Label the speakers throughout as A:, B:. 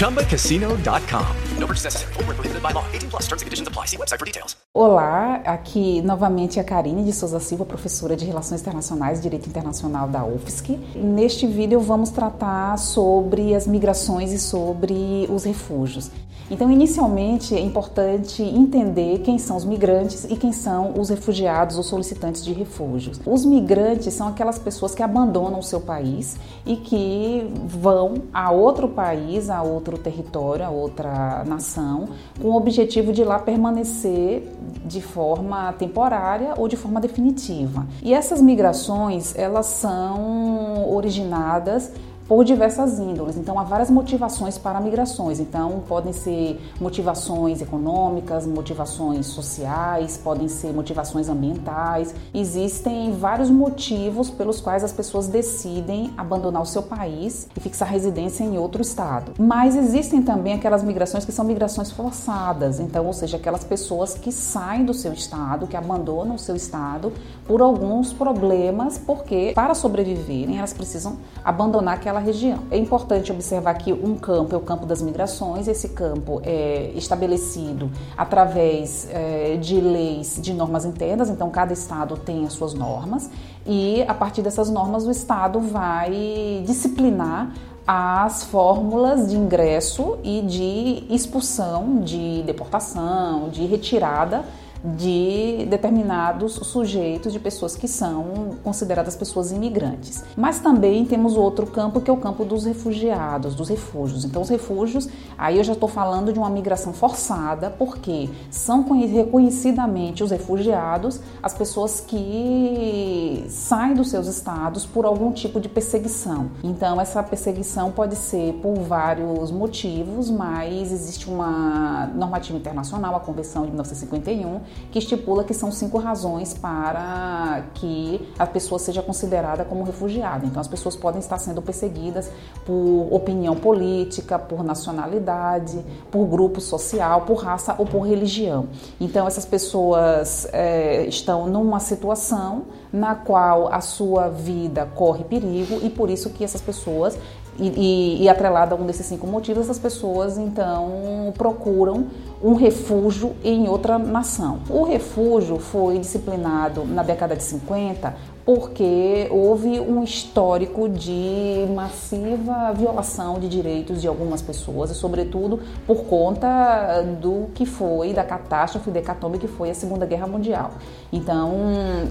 A: ChumbaCasino.com. No purchase necessary. Full prohibited by law. 18 plus terms and conditions apply. See website for details.
B: Olá, aqui novamente a Karine de Souza Silva, professora de Relações Internacionais e Direito Internacional da UFSC. Neste vídeo vamos tratar sobre as migrações e sobre os refúgios. Então, inicialmente, é importante entender quem são os migrantes e quem são os refugiados ou solicitantes de refúgios. Os migrantes são aquelas pessoas que abandonam o seu país e que vão a outro país, a outro território, a outra nação, com o objetivo de lá permanecer de forma temporária ou de forma definitiva. E essas migrações, elas são originadas por diversas índoles. Então, há várias motivações para migrações. Então, podem ser motivações econômicas, motivações sociais, podem ser motivações ambientais. Existem vários motivos pelos quais as pessoas decidem abandonar o seu país e fixar residência em outro estado. Mas existem também aquelas migrações que são migrações forçadas. Então, ou seja, aquelas pessoas que saem do seu estado, que abandonam o seu estado por alguns problemas, porque para sobreviverem elas precisam abandonar aquela região. É importante observar que um campo é o campo das migrações, esse campo é estabelecido através é, de leis, de normas internas, então cada estado tem as suas normas e a partir dessas normas o estado vai disciplinar as fórmulas de ingresso e de expulsão, de deportação, de retirada de determinados sujeitos, de pessoas que são consideradas pessoas imigrantes. Mas também temos outro campo que é o campo dos refugiados, dos refúgios. Então, os refúgios, aí eu já estou falando de uma migração forçada, porque são reconhecidamente os refugiados as pessoas que saem dos seus estados por algum tipo de perseguição. Então, essa perseguição pode ser por vários motivos, mas existe uma normativa internacional, a Convenção de 1951, que estipula que são cinco razões para que a pessoa seja considerada como refugiada. Então, as pessoas podem estar sendo perseguidas por opinião política, por nacionalidade, por grupo social, por raça ou por religião. Então, essas pessoas é, estão numa situação na qual a sua vida corre perigo e por isso que essas pessoas e, e, e atrelado a um desses cinco motivos, essas pessoas então procuram um refúgio em outra nação. O refúgio foi disciplinado na década de 50 porque houve um histórico de massiva violação de direitos de algumas pessoas e, sobretudo, por conta do que foi, da catástrofe decatombe que foi a Segunda Guerra Mundial. Então,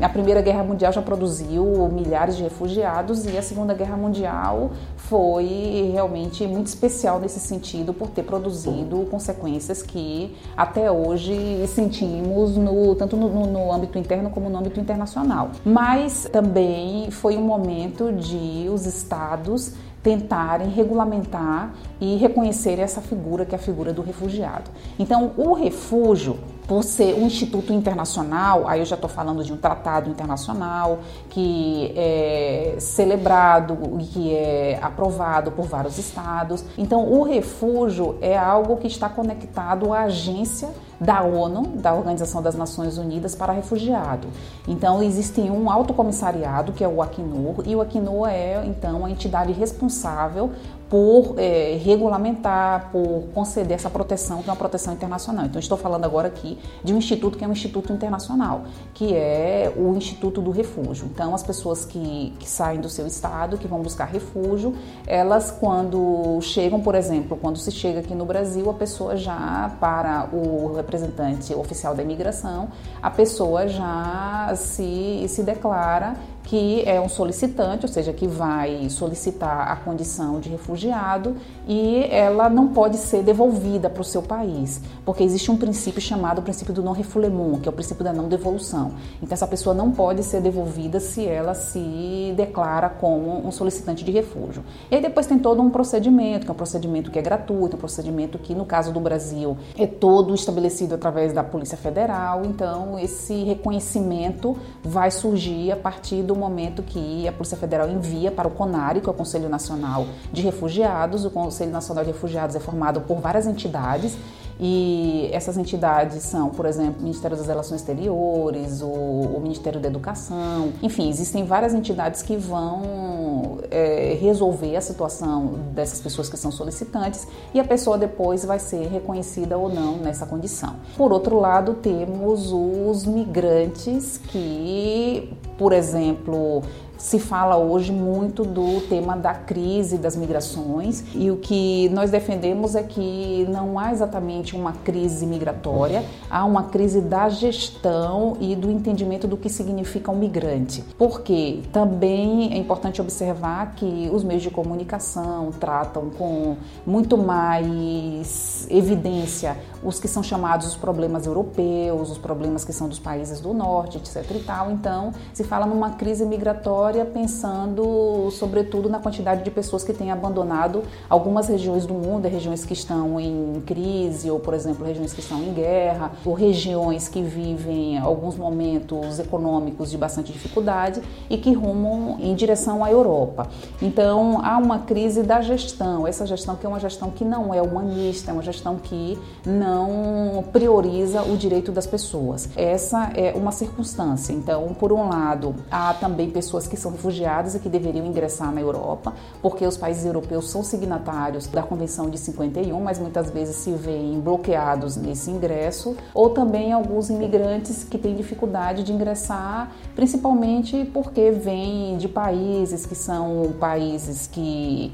B: a Primeira Guerra Mundial já produziu milhares de refugiados e a Segunda Guerra Mundial foi realmente muito especial nesse sentido por ter produzido consequências que até hoje sentimos no, tanto no, no âmbito interno como no âmbito internacional. Mas também foi um momento de os estados tentarem regulamentar e reconhecer essa figura que é a figura do refugiado. Então, o refúgio por ser um instituto internacional, aí eu já estou falando de um tratado internacional que é celebrado e que é aprovado por vários estados. Então, o refúgio é algo que está conectado à agência da ONU, da Organização das Nações Unidas para Refugiado. Então, existe um alto comissariado, que é o Acnur, e o Acnur é, então, a entidade responsável por é, regulamentar, por conceder essa proteção, que é uma proteção internacional. Então, estou falando agora aqui de um instituto que é um instituto internacional, que é o Instituto do Refúgio. Então, as pessoas que, que saem do seu estado, que vão buscar refúgio, elas, quando chegam, por exemplo, quando se chega aqui no Brasil, a pessoa já, para o representante oficial da imigração, a pessoa já se, se declara que é um solicitante, ou seja, que vai solicitar a condição de refugiado e ela não pode ser devolvida para o seu país, porque existe um princípio chamado princípio do non refoulement, que é o princípio da não devolução. Então essa pessoa não pode ser devolvida se ela se declara como um solicitante de refúgio. E aí depois tem todo um procedimento, que é um procedimento que é gratuito, um procedimento que no caso do Brasil é todo estabelecido através da Polícia Federal. Então esse reconhecimento vai surgir a partir do momento que a Polícia Federal envia para o CONARE, que é o Conselho Nacional de Refugiados. O Conselho Nacional de Refugiados é formado por várias entidades e essas entidades são, por exemplo, o Ministério das Relações Exteriores, o, o Ministério da Educação, enfim, existem várias entidades que vão é, resolver a situação dessas pessoas que são solicitantes e a pessoa depois vai ser reconhecida ou não nessa condição. Por outro lado, temos os migrantes que, por exemplo, se fala hoje muito do tema da crise das migrações e o que nós defendemos é que não há exatamente uma crise migratória, há uma crise da gestão e do entendimento do que significa um migrante. Porque também é importante observar que os meios de comunicação tratam com muito mais evidência os que são chamados os problemas europeus, os problemas que são dos países do norte, etc e tal. Então, se fala numa crise migratória pensando sobretudo na quantidade de pessoas que têm abandonado algumas regiões do mundo, regiões que estão em crise ou, por exemplo, regiões que estão em guerra, ou regiões que vivem alguns momentos econômicos de bastante dificuldade e que rumam em direção à Europa. Então, há uma crise da gestão, essa gestão que é uma gestão que não é humanista, é uma gestão que não prioriza o direito das pessoas. Essa é uma circunstância. Então, por um lado, há também pessoas que são refugiadas e que deveriam ingressar na Europa, porque os países europeus são signatários da Convenção de 51, mas muitas vezes se veem bloqueados nesse ingresso, ou também alguns imigrantes que têm dificuldade de ingressar, principalmente porque vêm de países que são países que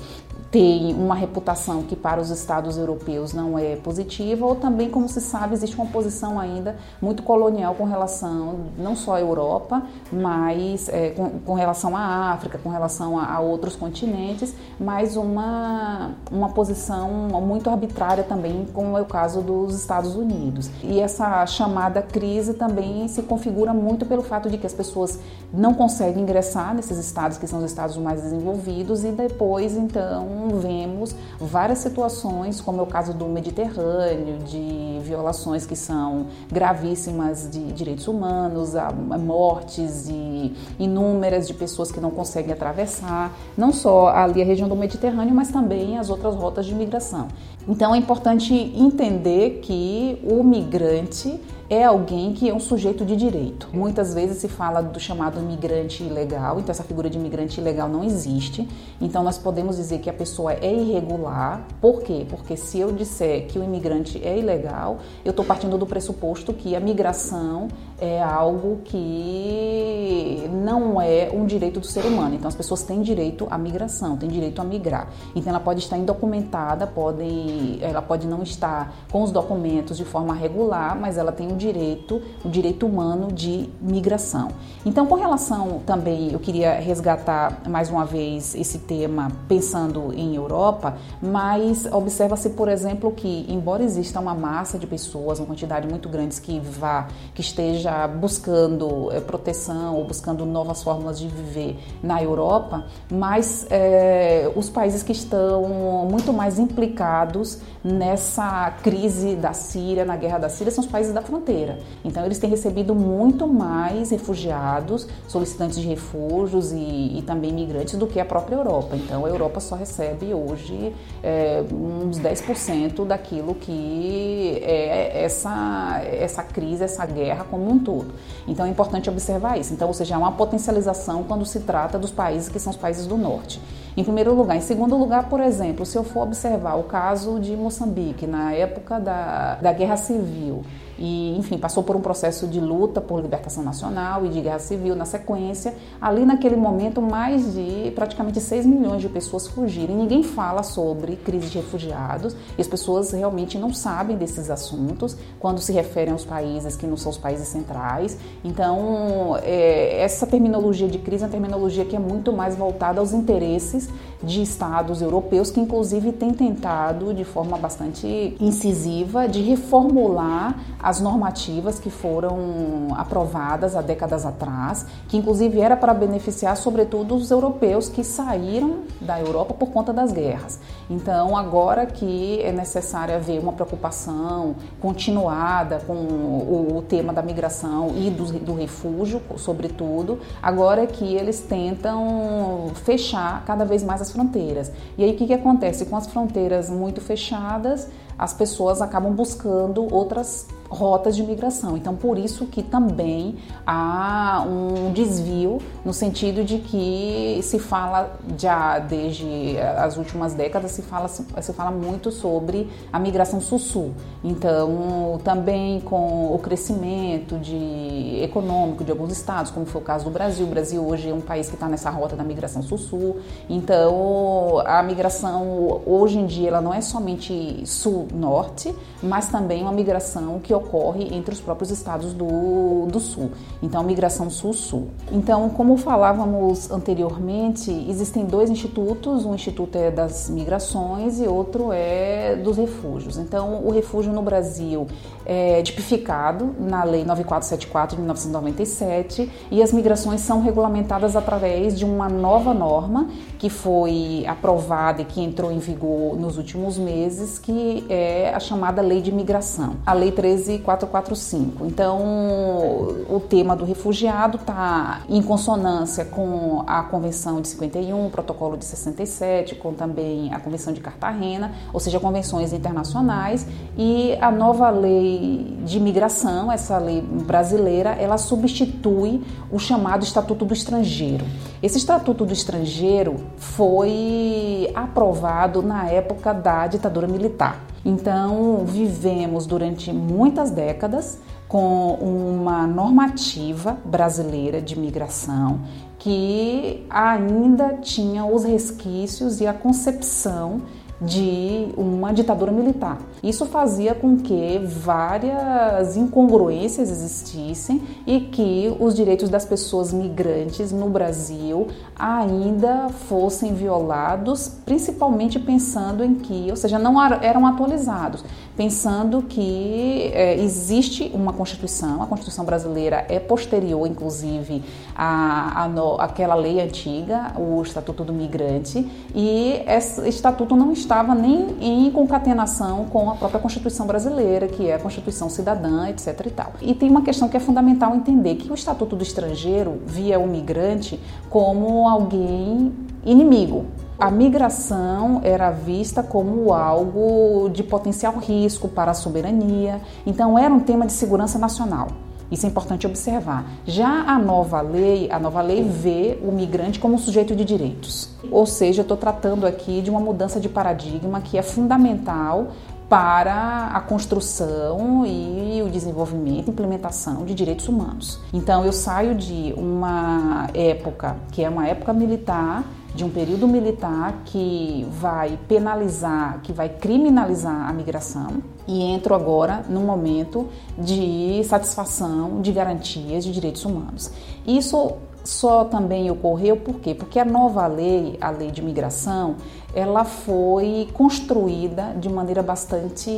B: tem uma reputação que para os estados europeus não é positiva, ou também, como se sabe, existe uma posição ainda muito colonial com relação não só à Europa, mas é, com, com, relação à África, com relação a, a, outros continentes, mas uma, uma posição muito arbitrária também, como é o caso dos Estados Unidos. E essa chamada crise também se configura muito pelo fato de que as pessoas não conseguem ingressar nesses estados que são os estados mais desenvolvidos e depois, então, vemos várias situações, como é o caso do Mediterrâneo, de violações que são gravíssimas de direitos humanos, mortes e inúmeras de pessoas que não conseguem atravessar, não só ali a região do Mediterrâneo, mas também as outras rotas de migração. Então é importante entender que o migrante é alguém que é um sujeito de direito. Muitas vezes se fala do chamado imigrante ilegal, então essa figura de imigrante ilegal não existe. Então nós podemos dizer que a pessoa é irregular. Por quê? Porque se eu disser que o imigrante é ilegal, eu estou partindo do pressuposto que a migração é algo que não é um direito do ser humano. Então as pessoas têm direito à migração, têm direito a migrar. Então ela pode estar indocumentada, pode, ela pode não estar com os documentos de forma regular, mas ela tem o direito, o direito humano de migração. Então, com relação também, eu queria resgatar mais uma vez esse tema pensando em Europa, mas observa-se, por exemplo, que embora exista uma massa de pessoas, uma quantidade muito grande que vá, que esteja buscando é, proteção ou buscando novas formas de viver na Europa, mas é, os países que estão muito mais implicados nessa crise da Síria, na guerra da Síria, são os países da fronteira. Então, eles têm recebido muito mais refugiados, solicitantes de refúgios e, e também migrantes do que a própria Europa. Então, a Europa só recebe hoje é, uns 10% daquilo que é essa, essa crise, essa guerra como um todo. Então, é importante observar isso. Então, ou seja, há uma potencialização quando se trata dos países que são os países do norte. Em primeiro lugar. Em segundo lugar, por exemplo, se eu for observar o caso de Moçambique, na época da, da Guerra Civil, e, enfim, passou por um processo de luta por libertação nacional e de guerra civil na sequência. Ali, naquele momento, mais de praticamente 6 milhões de pessoas fugiram. E ninguém fala sobre crise de refugiados e as pessoas realmente não sabem desses assuntos quando se referem aos países que não são os países centrais. Então, é, essa terminologia de crise é uma terminologia que é muito mais voltada aos interesses de estados europeus que, inclusive, têm tentado, de forma bastante incisiva, de reformular as normativas que foram aprovadas há décadas atrás, que inclusive era para beneficiar sobretudo os europeus que saíram da Europa por conta das guerras. Então, agora que é necessário haver uma preocupação continuada com o, tema da migração e do, do refúgio, sobretudo, agora é que eles tentam fechar cada vez mais as fronteiras. E aí o que, que acontece? Com as fronteiras muito fechadas, as pessoas acabam buscando outras rotas de migração. Então, por isso que também há um desvio no sentido de que se fala já desde as últimas décadas se fala se fala muito sobre a migração sul-sul. Então, também com o crescimento de econômico de alguns estados, como foi o caso do Brasil. O Brasil hoje é um país que está nessa rota da migração sul-sul. Então, a migração hoje em dia ela não é somente sul-norte, mas também uma migração que ocorre entre os próprios estados do, do sul. Então, migração sul-sul. Então, como falávamos anteriormente, existem dois institutos: um instituto é das migrações e outro é dos refúgios. Então, o refúgio no Brasil é tipificado na Lei 9474 de 1997 e as migrações são regulamentadas através de uma nova norma que foi aprovada e que entrou em vigor nos últimos meses, que é a chamada Lei de Migração, a Lei 13445. Então, o tema do refugiado está em consonância com a Convenção de 51, o Protocolo de 67, com também a Convenção de Cartagena, ou seja, convenções internacionais, e a nova Lei de Migração, essa lei brasileira, ela substitui o chamado Estatuto do Estrangeiro. Esse Estatuto do Estrangeiro foi aprovado na época da ditadura militar. Então, vivemos durante muitas décadas com uma normativa brasileira de migração que ainda tinha os resquícios e a concepção de uma ditadura militar. Isso fazia com que várias incongruências existissem e que os direitos das pessoas migrantes no Brasil ainda fossem violados, principalmente pensando em que, ou seja, não eram atualizados, pensando que é, existe uma Constituição, a Constituição brasileira é posterior, inclusive, à, à, àquela lei antiga, o Estatuto do Migrante, e esse estatuto não estava nem em concatenação com a própria Constituição brasileira, que é a Constituição cidadã, etc. E, tal. e tem uma questão que é fundamental entender, que o Estatuto do Estrangeiro via o migrante como alguém inimigo, a migração era vista como algo de potencial risco para a soberania, então era um tema de segurança nacional. Isso é importante observar. Já a nova lei, a nova lei vê o migrante como um sujeito de direitos. Ou seja, eu estou tratando aqui de uma mudança de paradigma que é fundamental para a construção e o desenvolvimento e implementação de direitos humanos. Então eu saio de uma época que é uma época militar de um período militar que vai penalizar, que vai criminalizar a migração e entro agora num momento de satisfação de garantias de direitos humanos. Isso só também ocorreu por quê? Porque a nova lei, a lei de migração, ela foi construída de maneira bastante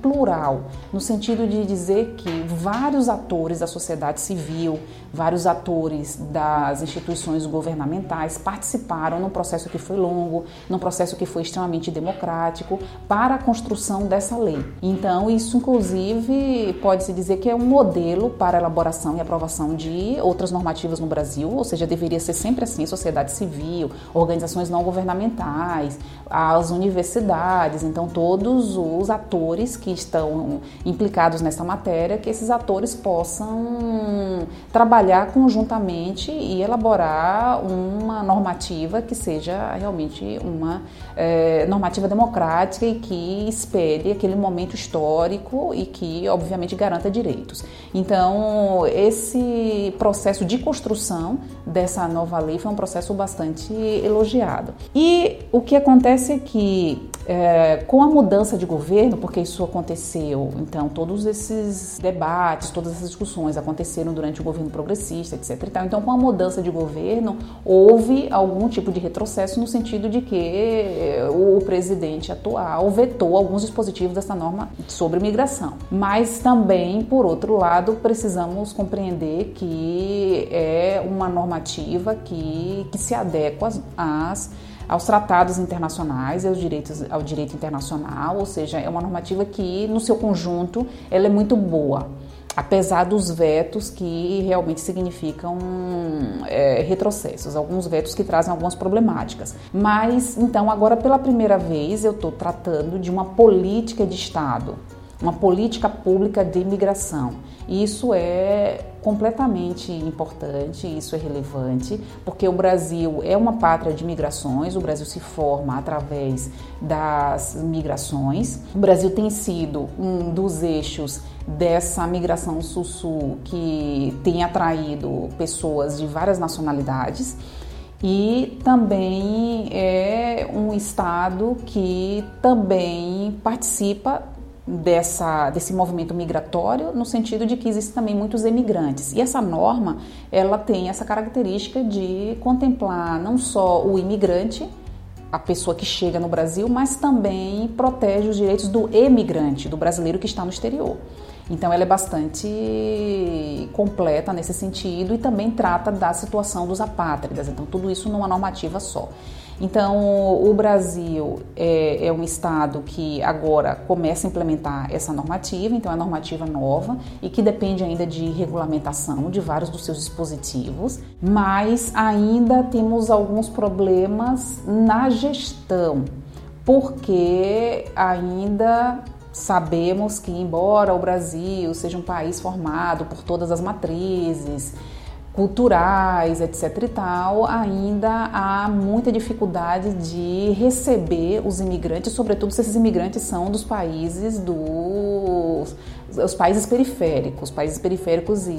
B: plural, no sentido de dizer que vários atores da sociedade civil, vários atores das instituições governamentais participaram num processo que foi longo, num processo que foi extremamente democrático para a construção dessa lei. Então, isso inclusive pode-se dizer que é um modelo para elaboração e aprovação de outras normativas no Brasil, ou seja, deveria ser sempre assim, sociedade civil, organizações não governamentais, as universidades, então todos os atores que estão implicados nessa matéria, que esses atores possam trabalhar conjuntamente e elaborar uma normativa que seja realmente uma é, normativa democrática e que espelhe aquele momento histórico e que, obviamente, garanta direitos. Então, esse processo de construção dessa nova lei foi um processo bastante elogiado. E o que acontece é que é, com a mudança de governo, porque isso aconteceu, então todos esses debates, todas essas discussões aconteceram durante o governo progressista, etc. Então, com a mudança de governo, houve algum tipo de retrocesso no sentido de que é, o presidente atual vetou alguns dispositivos dessa norma sobre migração. Mas também, por outro lado, precisamos compreender que é uma normativa que, que se adequa às aos tratados internacionais e aos direitos, ao direito internacional, ou seja, é uma normativa que, no seu conjunto, ela é muito boa apesar dos vetos que realmente significam é, retrocessos, alguns vetos que trazem algumas problemáticas. Mas, então, agora pela primeira vez eu estou tratando de uma política de Estado, uma política pública de imigração. Isso é completamente importante, isso é relevante, porque o Brasil é uma pátria de migrações, o Brasil se forma através das migrações. O Brasil tem sido um dos eixos dessa migração sul-sul que tem atraído pessoas de várias nacionalidades e também é um estado que também participa dessa, desse movimento migratório no sentido de que existem também muitos emigrantes. E essa norma, ela tem essa característica de contemplar não só o imigrante, a pessoa que chega no Brasil, mas também protege os direitos do emigrante, do brasileiro que está no exterior. Então ela é bastante completa nesse sentido e também trata da situação dos apátridas. Então tudo isso numa normativa só. Então, o Brasil é, é, um estado que agora começa a implementar essa normativa, então é uma normativa nova e que depende ainda de regulamentação de vários dos seus dispositivos, mas ainda temos alguns problemas na gestão, porque ainda sabemos que, embora o Brasil seja um país formado por todas as matrizes, culturais, etc e tal, ainda há muita dificuldade de receber os imigrantes, sobretudo se esses imigrantes são dos países dos os países periféricos, países periféricos e,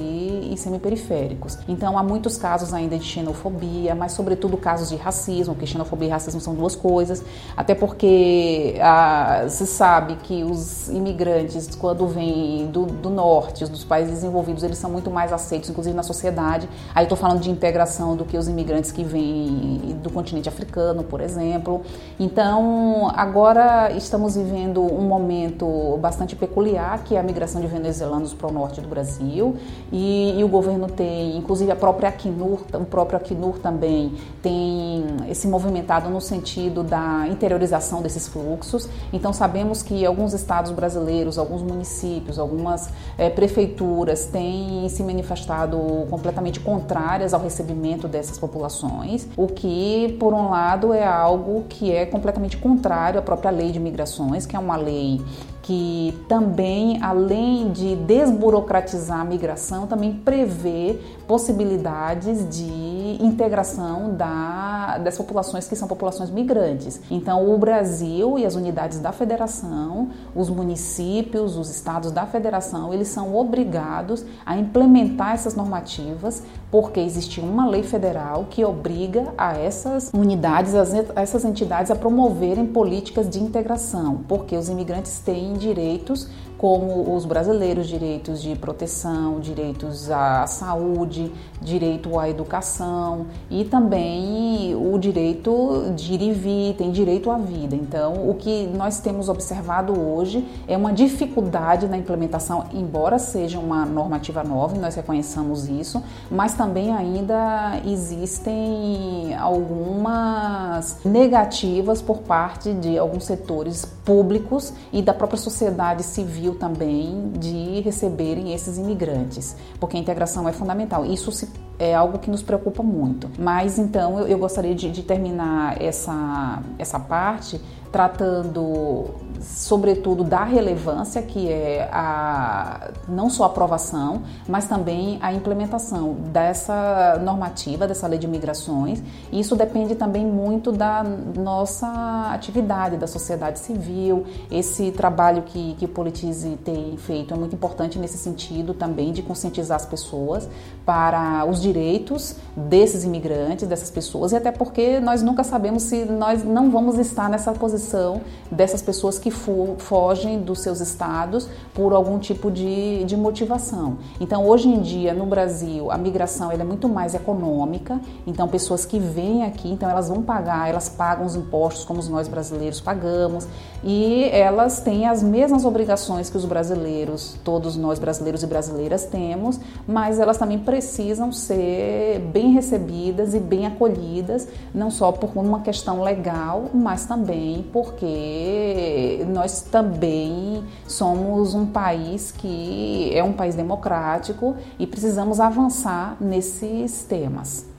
B: e semiperiféricos. Então há muitos casos ainda de xenofobia, mas sobretudo casos de racismo, porque xenofobia e racismo são duas coisas, até porque ah, se sabe que os imigrantes, quando vêm do, do norte, dos países desenvolvidos, eles são muito mais aceitos, inclusive na sociedade. Aí estou falando de integração do que os imigrantes que vêm do continente africano, por exemplo. Então agora estamos vivendo um momento bastante peculiar, que é a migração de venezuelanos para o norte do Brasil e, o governo tem, inclusive a própria Acnur, o próprio Acnur também tem se movimentado no sentido da interiorização desses fluxos. Então sabemos que alguns estados brasileiros, alguns municípios, algumas é, prefeituras têm se manifestado completamente contrárias ao recebimento dessas populações, o que por um lado é algo que é completamente contrário à própria lei de migrações, que é uma lei que também, além de desburocratizar a migração, também prevê possibilidades de integração da, das populações que são populações migrantes. Então, o Brasil e as unidades da federação, os municípios, os estados da federação, eles são obrigados a implementar essas normativas, porque existe uma lei federal que obriga a essas unidades, a essas entidades a promoverem políticas de integração, porque os imigrantes têm direitos como os brasileiros, direitos de proteção, direitos à saúde, direito à educação e também o direito de ir e vir, tem direito à vida. Então, o que nós temos observado hoje é uma dificuldade na implementação, embora seja uma normativa nova, nós reconheçamos isso, mas também ainda existem algumas negativas por parte de alguns setores públicos e da própria sociedade civil também de receberem esses imigrantes, porque a integração é fundamental. Isso se é algo que nos preocupa muito. Mas então eu, eu gostaria de, de, terminar essa, essa parte tratando sobretudo da relevância que é a não só a aprovação, mas também a implementação dessa normativa, dessa lei de migrações. Isso depende também muito da nossa atividade, da sociedade civil. Esse trabalho que, que o Politize tem feito é muito importante nesse sentido também de conscientizar as pessoas para os direitos desses imigrantes, dessas pessoas, e até porque nós nunca sabemos se nós não vamos estar nessa posição dessas pessoas que fogem dos seus estados por algum tipo de, de motivação. Então, hoje em dia, no Brasil, a migração é muito mais econômica, então pessoas que vêm aqui, então elas vão pagar, elas pagam os impostos como nós brasileiros pagamos, e elas têm as mesmas obrigações que os brasileiros, todos nós brasileiros e brasileiras temos, mas elas também precisam ser bem recebidas e bem acolhidas, não só por uma questão legal, mas também porque nós também somos um país que é um país democrático e precisamos avançar nesses temas.